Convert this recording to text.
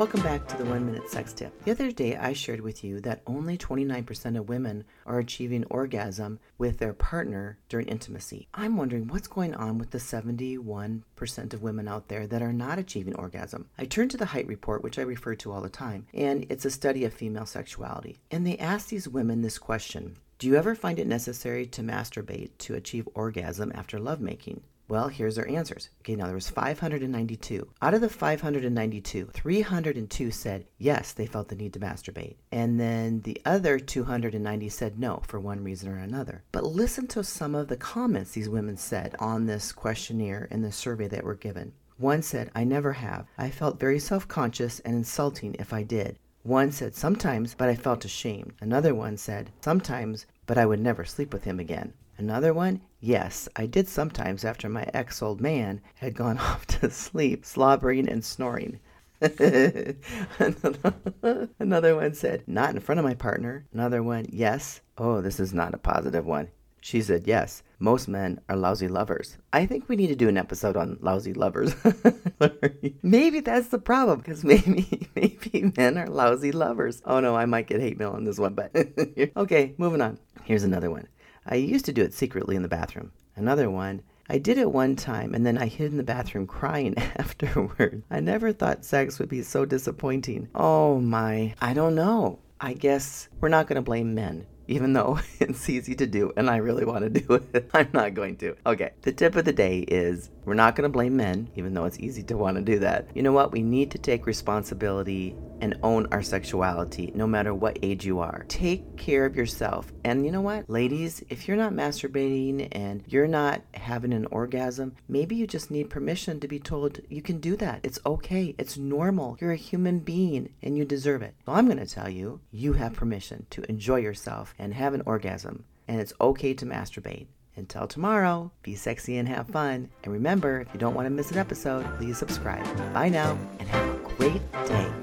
Welcome back to the One Minute Sex Tip. The other day, I shared with you that only 29% of women are achieving orgasm with their partner during intimacy. I'm wondering what's going on with the 71% of women out there that are not achieving orgasm. I turned to the Hite Report, which I refer to all the time, and it's a study of female sexuality. And they asked these women this question Do you ever find it necessary to masturbate to achieve orgasm after lovemaking? Well, here's their answers. Okay, now there was 592. Out of the 592, 302 said yes, they felt the need to masturbate. And then the other 290 said no for one reason or another. But listen to some of the comments these women said on this questionnaire and the survey that were given. One said, I never have. I felt very self conscious and insulting if I did. One said, sometimes, but I felt ashamed. Another one said, sometimes, but I would never sleep with him again. Another one, yes, I did sometimes after my ex old man had gone off to sleep, slobbering and snoring. Another one said, not in front of my partner. Another one, yes. Oh, this is not a positive one. She said, yes, most men are lousy lovers. I think we need to do an episode on lousy lovers. maybe that's the problem because maybe, maybe men are lousy lovers. Oh no, I might get hate mail on this one, but okay, moving on. Here's another one. I used to do it secretly in the bathroom. Another one, I did it one time and then I hid in the bathroom crying afterward. I never thought sex would be so disappointing. Oh my, I don't know. I guess we're not going to blame men even though it's easy to do and I really want to do it. I'm not going to. Okay, the tip of the day is we're not going to blame men, even though it's easy to want to do that. You know what? We need to take responsibility and own our sexuality no matter what age you are. Take care of yourself. And you know what? Ladies, if you're not masturbating and you're not having an orgasm, maybe you just need permission to be told you can do that. It's okay. It's normal. You're a human being and you deserve it. So I'm going to tell you, you have permission to enjoy yourself and have an orgasm. And it's okay to masturbate. Until tomorrow, be sexy and have fun. And remember, if you don't want to miss an episode, please subscribe. Bye now and have a great day.